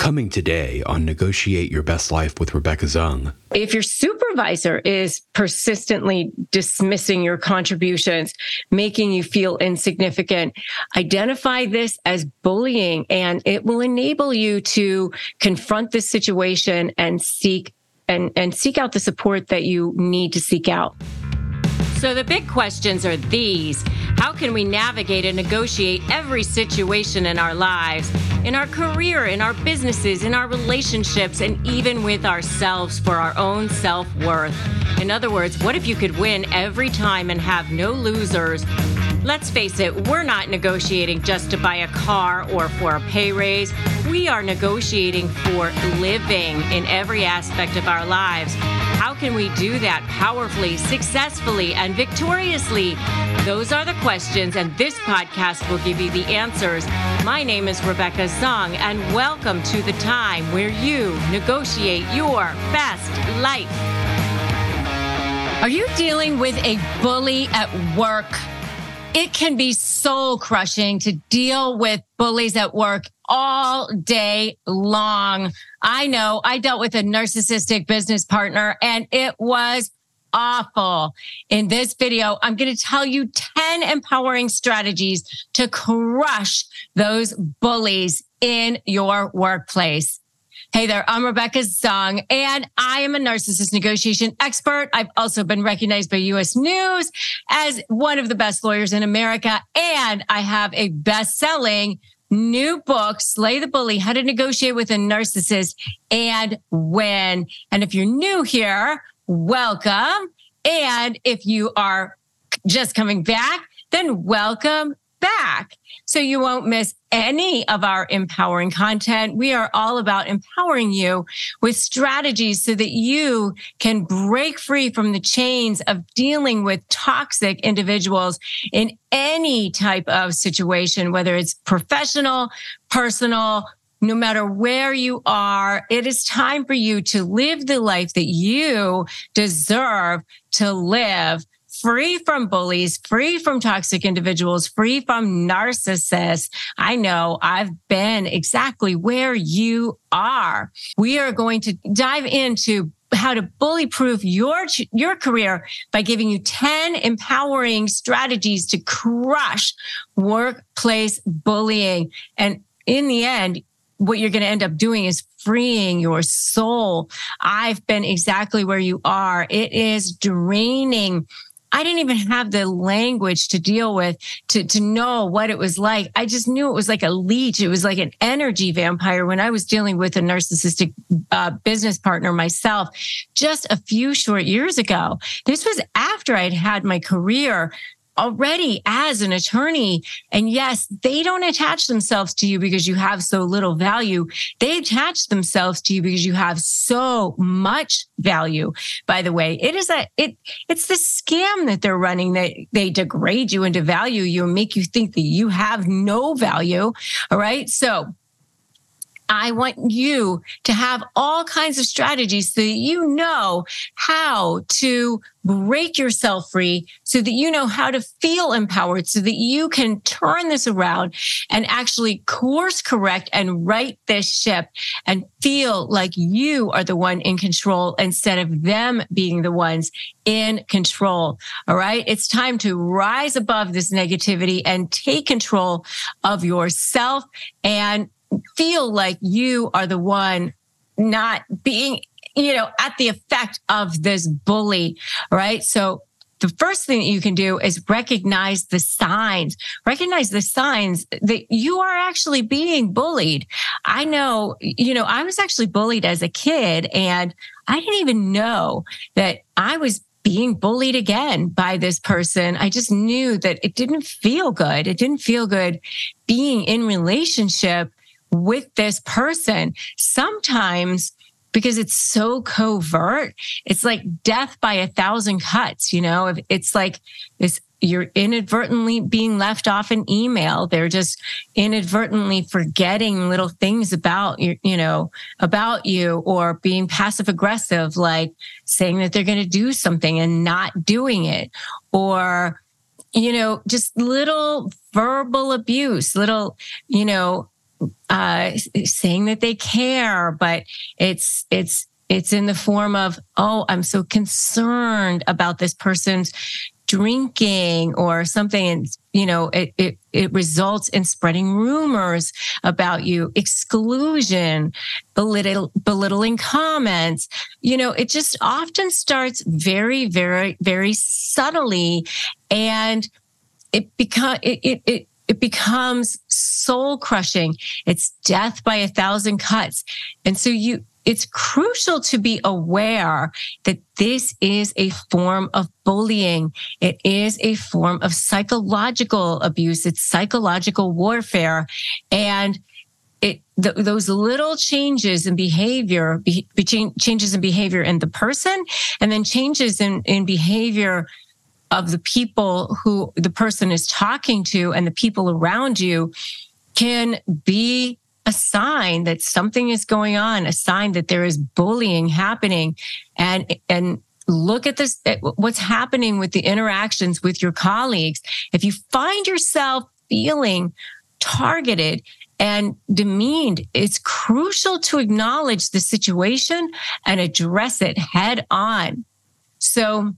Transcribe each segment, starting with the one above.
Coming today on Negotiate Your Best Life with Rebecca Zung. If your supervisor is persistently dismissing your contributions, making you feel insignificant, identify this as bullying and it will enable you to confront this situation and seek and, and seek out the support that you need to seek out. So the big questions are these. How can we navigate and negotiate every situation in our lives, in our career, in our businesses, in our relationships, and even with ourselves for our own self worth? In other words, what if you could win every time and have no losers? Let's face it, we're not negotiating just to buy a car or for a pay raise. We are negotiating for living in every aspect of our lives. Can we do that powerfully, successfully, and victoriously? Those are the questions, and this podcast will give you the answers. My name is Rebecca Zung, and welcome to the time where you negotiate your best life. Are you dealing with a bully at work? It can be soul crushing to deal with bullies at work all day long. I know I dealt with a narcissistic business partner and it was awful. In this video, I'm going to tell you 10 empowering strategies to crush those bullies in your workplace. Hey there, I'm Rebecca Zung, and I am a narcissist negotiation expert. I've also been recognized by US News as one of the best lawyers in America, and I have a best selling new book, Slay the Bully, How to Negotiate with a Narcissist and Win. And if you're new here, welcome. And if you are just coming back, then welcome back. So you won't miss any of our empowering content. We are all about empowering you with strategies so that you can break free from the chains of dealing with toxic individuals in any type of situation, whether it's professional, personal, no matter where you are, it is time for you to live the life that you deserve to live free from bullies, free from toxic individuals, free from narcissists. I know I've been exactly where you are. We are going to dive into how to bully proof your your career by giving you 10 empowering strategies to crush workplace bullying and in the end what you're going to end up doing is freeing your soul. I've been exactly where you are. It is draining I didn't even have the language to deal with to, to know what it was like. I just knew it was like a leech. It was like an energy vampire when I was dealing with a narcissistic uh, business partner myself just a few short years ago. This was after I'd had my career already as an attorney. And yes, they don't attach themselves to you because you have so little value. They attach themselves to you because you have so much value. By the way, it is a, it, it's the scam that they're running that they degrade you and devalue you and make you think that you have no value. All right. So I want you to have all kinds of strategies so that you know how to break yourself free so that you know how to feel empowered so that you can turn this around and actually course correct and right this ship and feel like you are the one in control instead of them being the ones in control. All right. It's time to rise above this negativity and take control of yourself and feel like you are the one not being, you know, at the effect of this bully, right? So the first thing that you can do is recognize the signs, recognize the signs that you are actually being bullied. I know, you know, I was actually bullied as a kid and I didn't even know that I was being bullied again by this person. I just knew that it didn't feel good. It didn't feel good being in relationship with this person. Sometimes because it's so covert, it's like death by a thousand cuts, you know, it's like this you're inadvertently being left off an email. They're just inadvertently forgetting little things about you, you know, about you or being passive aggressive, like saying that they're going to do something and not doing it or, you know, just little verbal abuse, little, you know, uh, saying that they care, but it's it's it's in the form of, oh, I'm so concerned about this person's drinking or something and you know it, it it results in spreading rumors about you exclusion belittle, belittling comments. You know it just often starts very very very subtly and it become it, it, it it becomes soul crushing. It's death by a thousand cuts. And so you, it's crucial to be aware that this is a form of bullying. It is a form of psychological abuse. It's psychological warfare. And it, th- those little changes in behavior, be, changes in behavior in the person, and then changes in, in behavior of the people who the person is talking to and the people around you can be a sign that something is going on, a sign that there is bullying happening. And, and look at this, at what's happening with the interactions with your colleagues. If you find yourself feeling targeted and demeaned, it's crucial to acknowledge the situation and address it head on. So,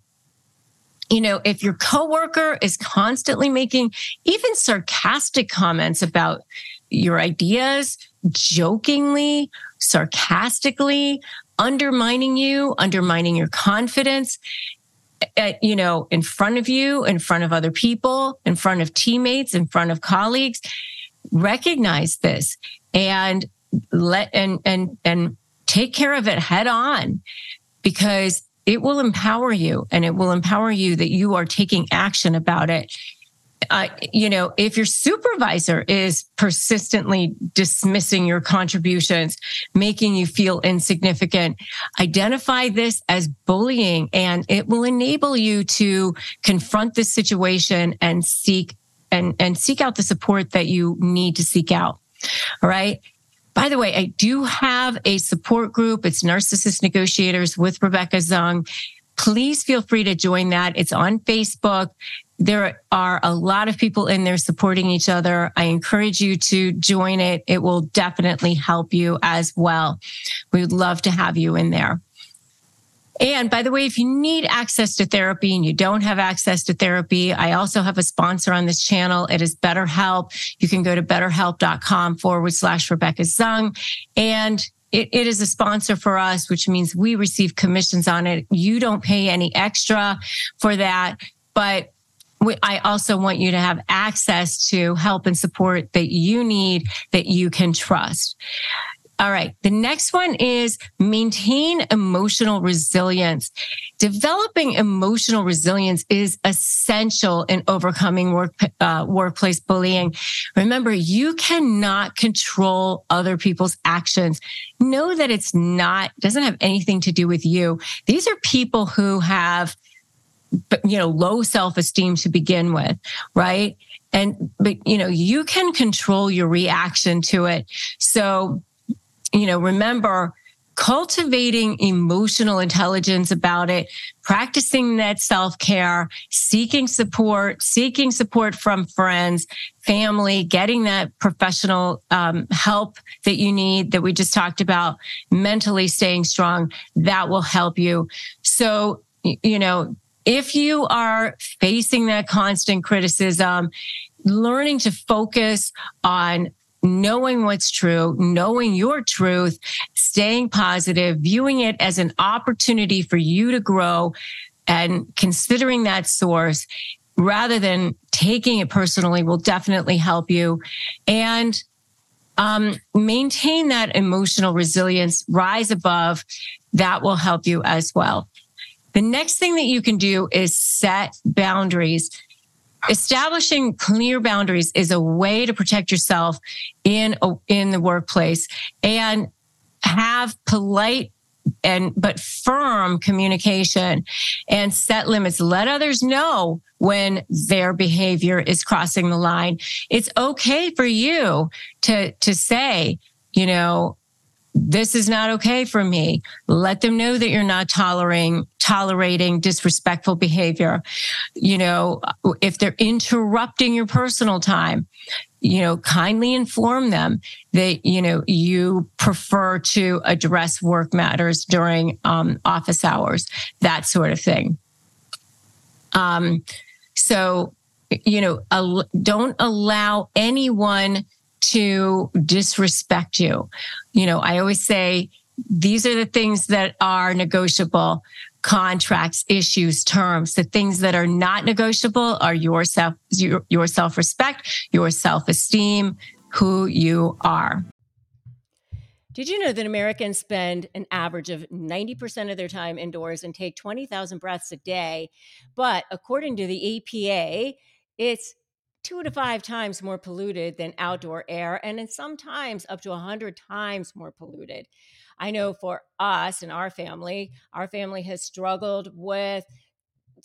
you know, if your coworker is constantly making even sarcastic comments about your ideas jokingly, sarcastically, undermining you, undermining your confidence, at, you know, in front of you, in front of other people, in front of teammates, in front of colleagues. Recognize this and let and and and take care of it head on because it will empower you and it will empower you that you are taking action about it uh, you know, if your supervisor is persistently dismissing your contributions, making you feel insignificant, identify this as bullying and it will enable you to confront this situation and seek and, and seek out the support that you need to seek out. All right. By the way, I do have a support group. It's Narcissist Negotiators with Rebecca Zung please feel free to join that. It's on Facebook. There are a lot of people in there supporting each other. I encourage you to join it. It will definitely help you as well. We would love to have you in there. And by the way, if you need access to therapy and you don't have access to therapy, I also have a sponsor on this channel. It is BetterHelp. You can go to betterhelp.com forward slash Rebecca Zung. And it, it is a sponsor for us, which means we receive commissions on it. You don't pay any extra for that, but I also want you to have access to help and support that you need that you can trust. All right. The next one is maintain emotional resilience. Developing emotional resilience is essential in overcoming work, uh, workplace bullying. Remember, you cannot control other people's actions. Know that it's not, doesn't have anything to do with you. These are people who have, you know, low self esteem to begin with, right? And, but, you know, you can control your reaction to it. So, you know, remember cultivating emotional intelligence about it, practicing that self care, seeking support, seeking support from friends, family, getting that professional um, help that you need that we just talked about, mentally staying strong, that will help you. So, you know, if you are facing that constant criticism, learning to focus on knowing what's true, knowing your truth, staying positive, viewing it as an opportunity for you to grow and considering that source rather than taking it personally will definitely help you. And um, maintain that emotional resilience, rise above. That will help you as well. The next thing that you can do is set boundaries establishing clear boundaries is a way to protect yourself in in the workplace and have polite and but firm communication and set limits. Let others know when their behavior is crossing the line. It's okay for you to to say you know this is not okay for me let them know that you're not tolerating tolerating disrespectful behavior. You know, if they're interrupting your personal time, you know, kindly inform them that, you know, you prefer to address work matters during um, office hours, that sort of thing. Um, so, you know, al- don't allow anyone to disrespect you. You know, I always say these are the things that are negotiable contracts, issues, terms. The things that are not negotiable are your self, your, your self respect, your self esteem, who you are. Did you know that Americans spend an average of 90% of their time indoors and take 20,000 breaths a day? But according to the EPA, it's two to five times more polluted than outdoor air, and in sometimes up to 100 times more polluted. I know for us and our family, our family has struggled with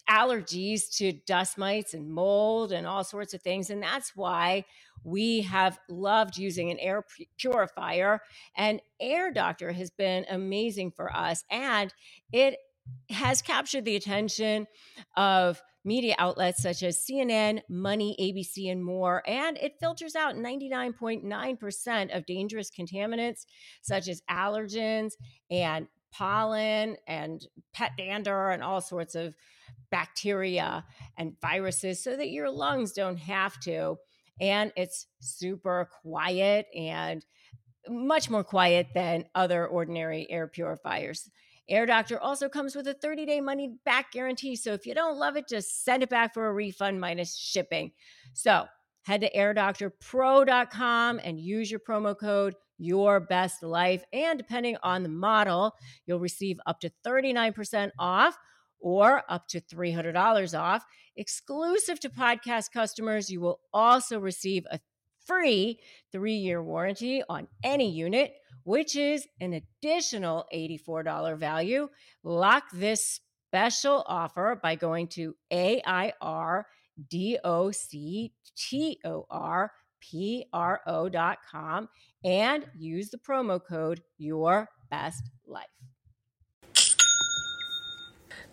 allergies to dust mites and mold and all sorts of things. And that's why we have loved using an air purifier. And Air Doctor has been amazing for us. And it has captured the attention of media outlets such as CNN, Money, ABC, and more. And it filters out 99.9% of dangerous contaminants such as allergens and pollen and pet dander and all sorts of bacteria and viruses so that your lungs don't have to. And it's super quiet and much more quiet than other ordinary air purifiers. Air Doctor also comes with a 30 day money back guarantee. So if you don't love it, just send it back for a refund minus shipping. So head to airdoctorpro.com and use your promo code your best life and depending on the model you'll receive up to 39% off or up to $300 off exclusive to podcast customers you will also receive a free 3-year warranty on any unit which is an additional $84 value. Lock this special offer by going to AIRDOCTORPRO.com and use the promo code Your Best Life.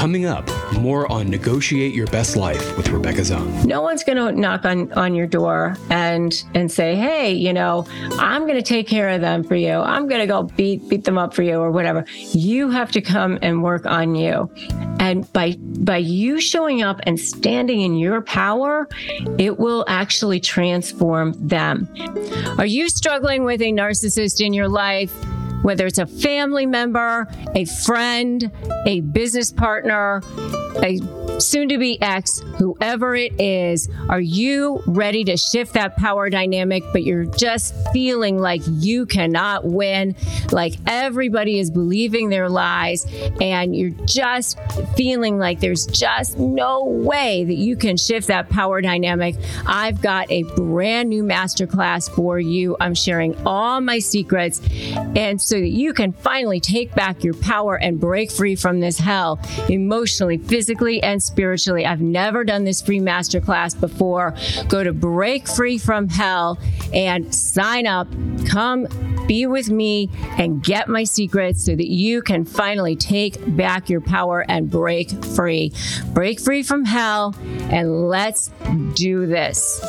Coming up, more on Negotiate Your Best Life with Rebecca Zung. No one's going to knock on, on your door and and say, hey, you know, I'm going to take care of them for you. I'm going to go beat beat them up for you or whatever. You have to come and work on you. And by by you showing up and standing in your power, it will actually transform them. Are you struggling with a narcissist in your life? Whether it's a family member, a friend, a business partner, a soon to be ex, whoever it is, are you ready to shift that power dynamic, but you're just feeling like you cannot win, like everybody is believing their lies, and you're just feeling like there's just no way that you can shift that power dynamic? I've got a brand new masterclass for you. I'm sharing all my secrets. And so that you can finally take back your power and break free from this hell emotionally, physically, and spiritually. I've never done this free masterclass before. Go to Break Free from Hell and sign up. Come be with me and get my secrets so that you can finally take back your power and break free. Break free from hell and let's do this.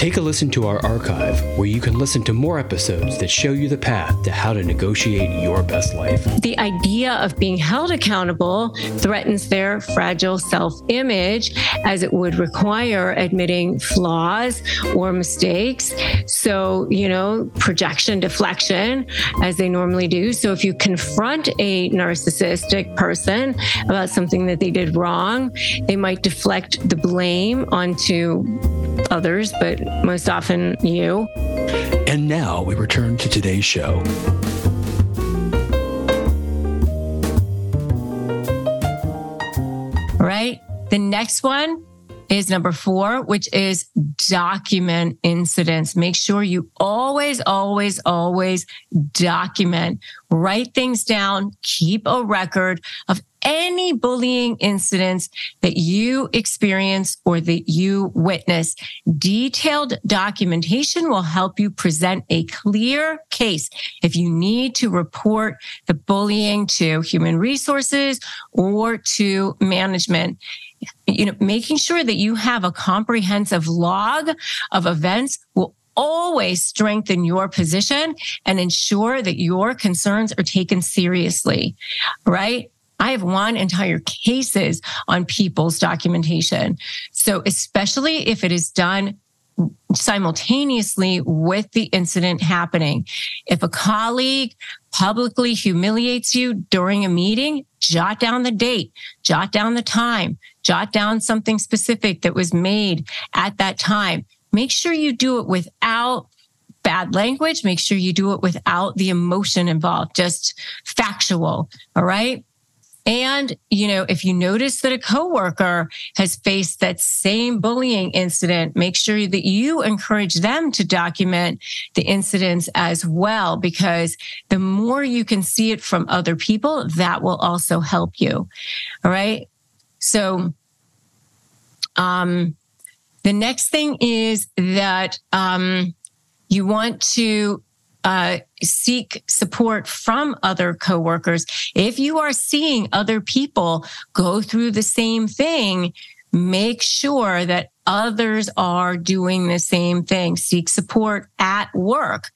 Take a listen to our archive where you can listen to more episodes that show you the path to how to negotiate your best life. The idea of being held accountable threatens their fragile self image as it would require admitting flaws or mistakes. So, you know, projection, deflection, as they normally do. So, if you confront a narcissistic person about something that they did wrong, they might deflect the blame onto others, but most often you. And now we return to today's show. Right? The next one is number four, which is document incidents. Make sure you always, always, always document, write things down, keep a record of any bullying incidents that you experience or that you witness. Detailed documentation will help you present a clear case if you need to report the bullying to human resources or to management you know, making sure that you have a comprehensive log of events will always strengthen your position and ensure that your concerns are taken seriously, right? I have won entire cases on people's documentation. So, especially if it is done simultaneously with the incident happening. If a colleague publicly humiliates you during a meeting, jot down the date, jot down the time, jot down something specific that was made at that time. Make sure you do it without bad language. Make sure you do it without the emotion involved, just factual. All right. And, you know, if you notice that a coworker has faced that same bullying incident, make sure that you encourage them to document the incidents as well, because the more you can see it from other people, that will also help you. All right. So, um, the next thing is that, um, you want to uh, seek support from other coworkers. If you are seeing other people go through the same thing, make sure that others are doing the same thing. Seek support at work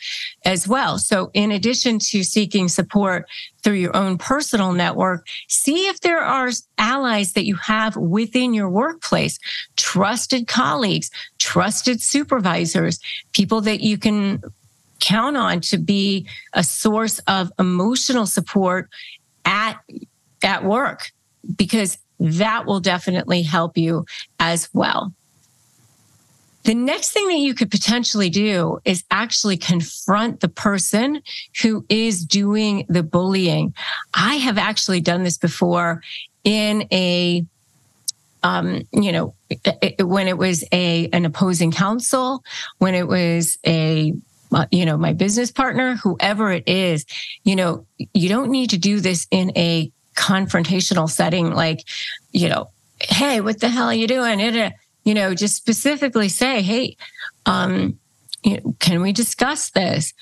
as well. So in addition to seeking support through your own personal network, see if there are allies that you have within your workplace, trusted colleagues, trusted supervisors, people that you can count on to be a source of emotional support at at work because that will definitely help you as well. The next thing that you could potentially do is actually confront the person who is doing the bullying. I have actually done this before in a um, you know, when it was a an opposing counsel, when it was a you know, my business partner, whoever it is, you know, you don't need to do this in a confrontational setting like, you know, hey, what the hell are you doing? You know, just specifically say, hey, um, you know, can we discuss this?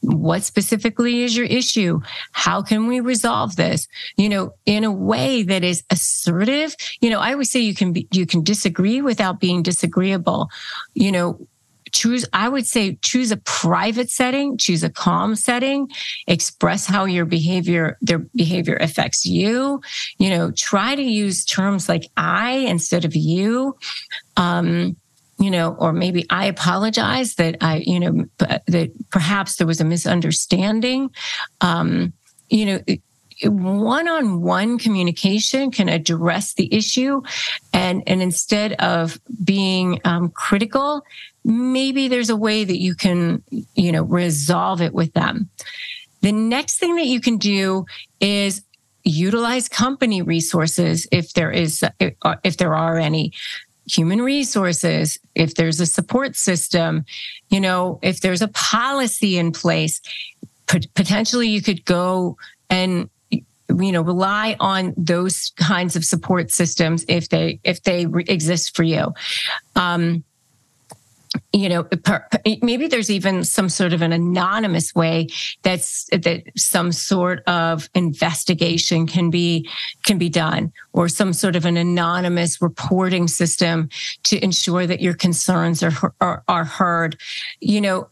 What specifically is your issue? How can we resolve this? You know, in a way that is assertive. You know, I always say you can be, you can disagree without being disagreeable. You know, choose, I would say choose a private setting, choose a calm setting, express how your behavior, their behavior affects you. You know, try to use terms like I instead of you. Um, you know, or maybe I apologize that I, you know, that perhaps there was a misunderstanding. Um, you know, one-on-one communication can address the issue and and instead of being um, critical maybe there's a way that you can, you know, resolve it with them. The next thing that you can do is utilize company resources if there is, if there are any. human resources, if there's a support system, you know, if there's a policy in place, potentially you could go and you know rely on those kinds of support systems if they if they exist for you um, you know maybe there's even some sort of an anonymous way that's that some sort of investigation can be can be done or some sort of an anonymous reporting system to ensure that your concerns are are, are heard. You know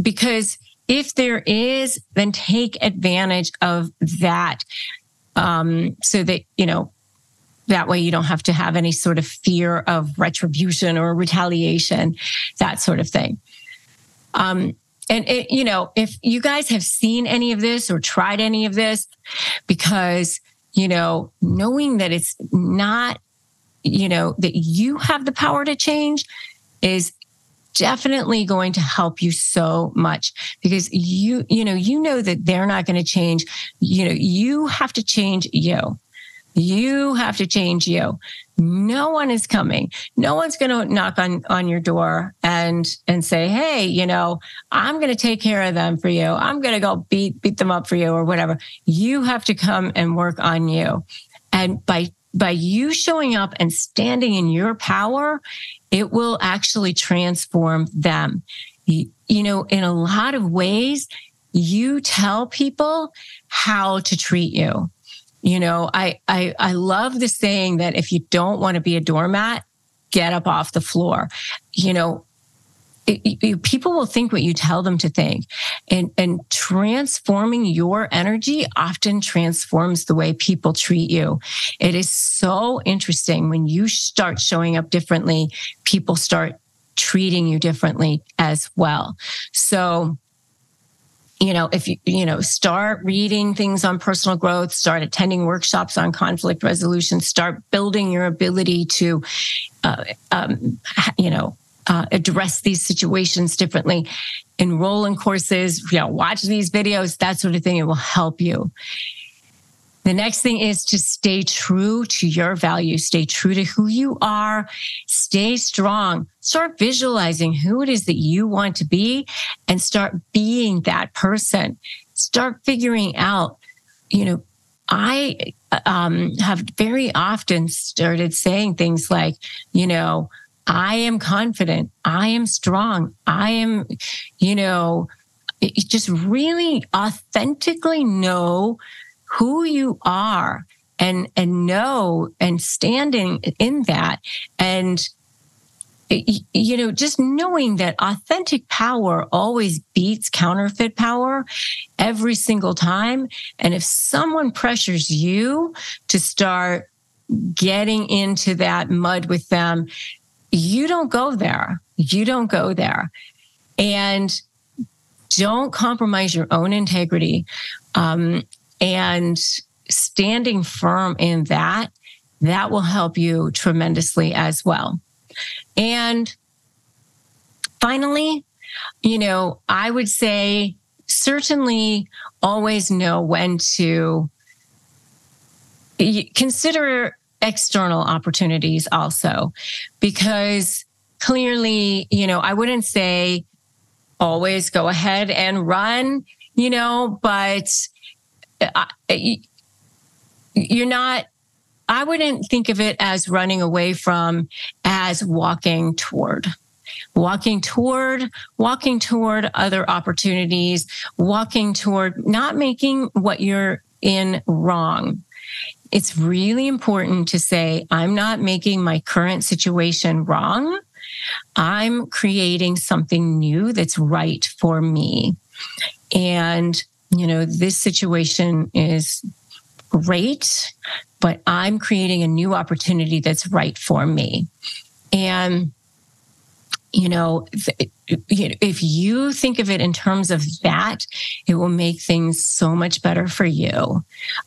because if there is then take advantage of that um, so that you know that way you don't have to have any sort of fear of retribution or retaliation, that sort of thing. Um, and it, you know, if you guys have seen any of this or tried any of this, because, you know, knowing that it's not, you know, that you have the power to change is definitely going to help you so much because you you know you know that they're not going to change you know you have to change you you have to change you. No one is coming. No one's going to knock on, on your door and, and say, Hey, you know, I'm going to take care of them for you. I'm going to go beat, beat them up for you or whatever. You have to come and work on you. And by, by you showing up and standing in your power, it will actually transform them. You, you know, in a lot of ways, you tell people how to treat you you know, I, I, I love the saying that if you don't want to be a doormat, get up off the floor. You know, it, it, people will think what you tell them to think. And and transforming your energy often transforms the way people treat you. It is so interesting when you start showing up differently people start treating you differently as well. So you know, if you, you know, start reading things on personal growth, start attending workshops on conflict resolution, start building your ability to, uh, um, you know, uh, address these situations differently, enroll in courses, you know, watch these videos, that sort of thing. It will help you. The next thing is to stay true to your values, stay true to who you are, stay strong, start visualizing who it is that you want to be and start being that person. Start figuring out, you know, I um, have very often started saying things like, you know, I am confident. I am strong. I am, you know, just really authentically know who you are and and know and standing in that. And you know just knowing that authentic power always beats counterfeit power every single time. And if someone pressures you to start getting into that mud with them you don't go there. You don't go there. And don't compromise your own integrity. Um, and standing firm in that, that will help you tremendously as well. And finally, you know, I would say certainly always know when to consider external opportunities also, because clearly, you know, I wouldn't say always go ahead and run, you know, but you're not I wouldn't think of it as running away from as walking toward. Walking toward walking toward other opportunities walking toward not making what you're in wrong. It's really important to say i'm not making my current situation wrong. I'm creating something new that's right for me. And you know, this situation is great, but I'm creating a new opportunity that's right for me. And, you know, if you think of it in terms of that, it will make things so much better for you.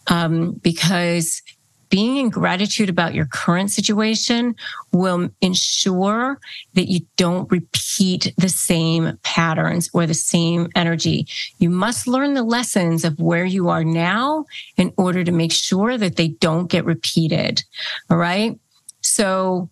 Um, because being in gratitude about your current situation will ensure that you don't repeat the same patterns or the same energy. You must learn the lessons of where you are now in order to make sure that they don't get repeated. All right. So,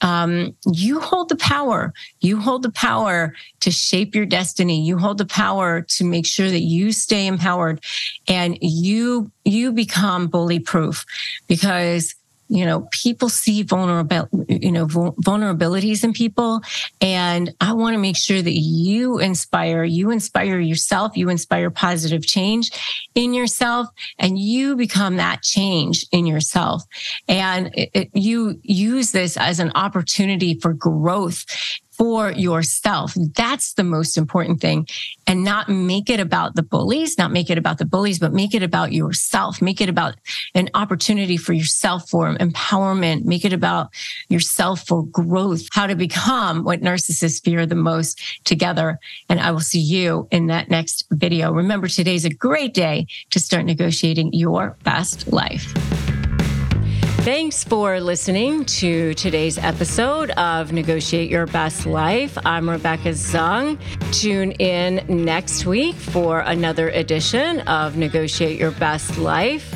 um, you hold the power. You hold the power to shape your destiny. You hold the power to make sure that you stay empowered and you, you become bully proof because you know people see vulnerable you know vulnerabilities in people. And i want to make sure that you inspire you inspire yourself you inspire positive change in yourself and you become that change in yourself. And it, it, you use this as an opportunity for growth for yourself. That's the most important thing. And not make it about the bullies, not make it about the bullies, but make it about yourself. Make it about an opportunity for yourself for empowerment. Make it about yourself for growth, how to become what narcissists fear the most together. And I will see you in that next video. Remember, today's a great day to start negotiating your best life. Thanks for listening to today's episode of Negotiate Your Best Life. I'm Rebecca Zung. Tune in next week for another edition of Negotiate Your Best Life.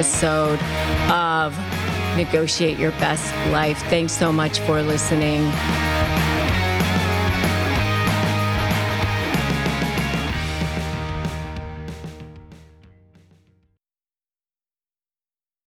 episode of Negotiate Your Best Life. Thanks so much for listening.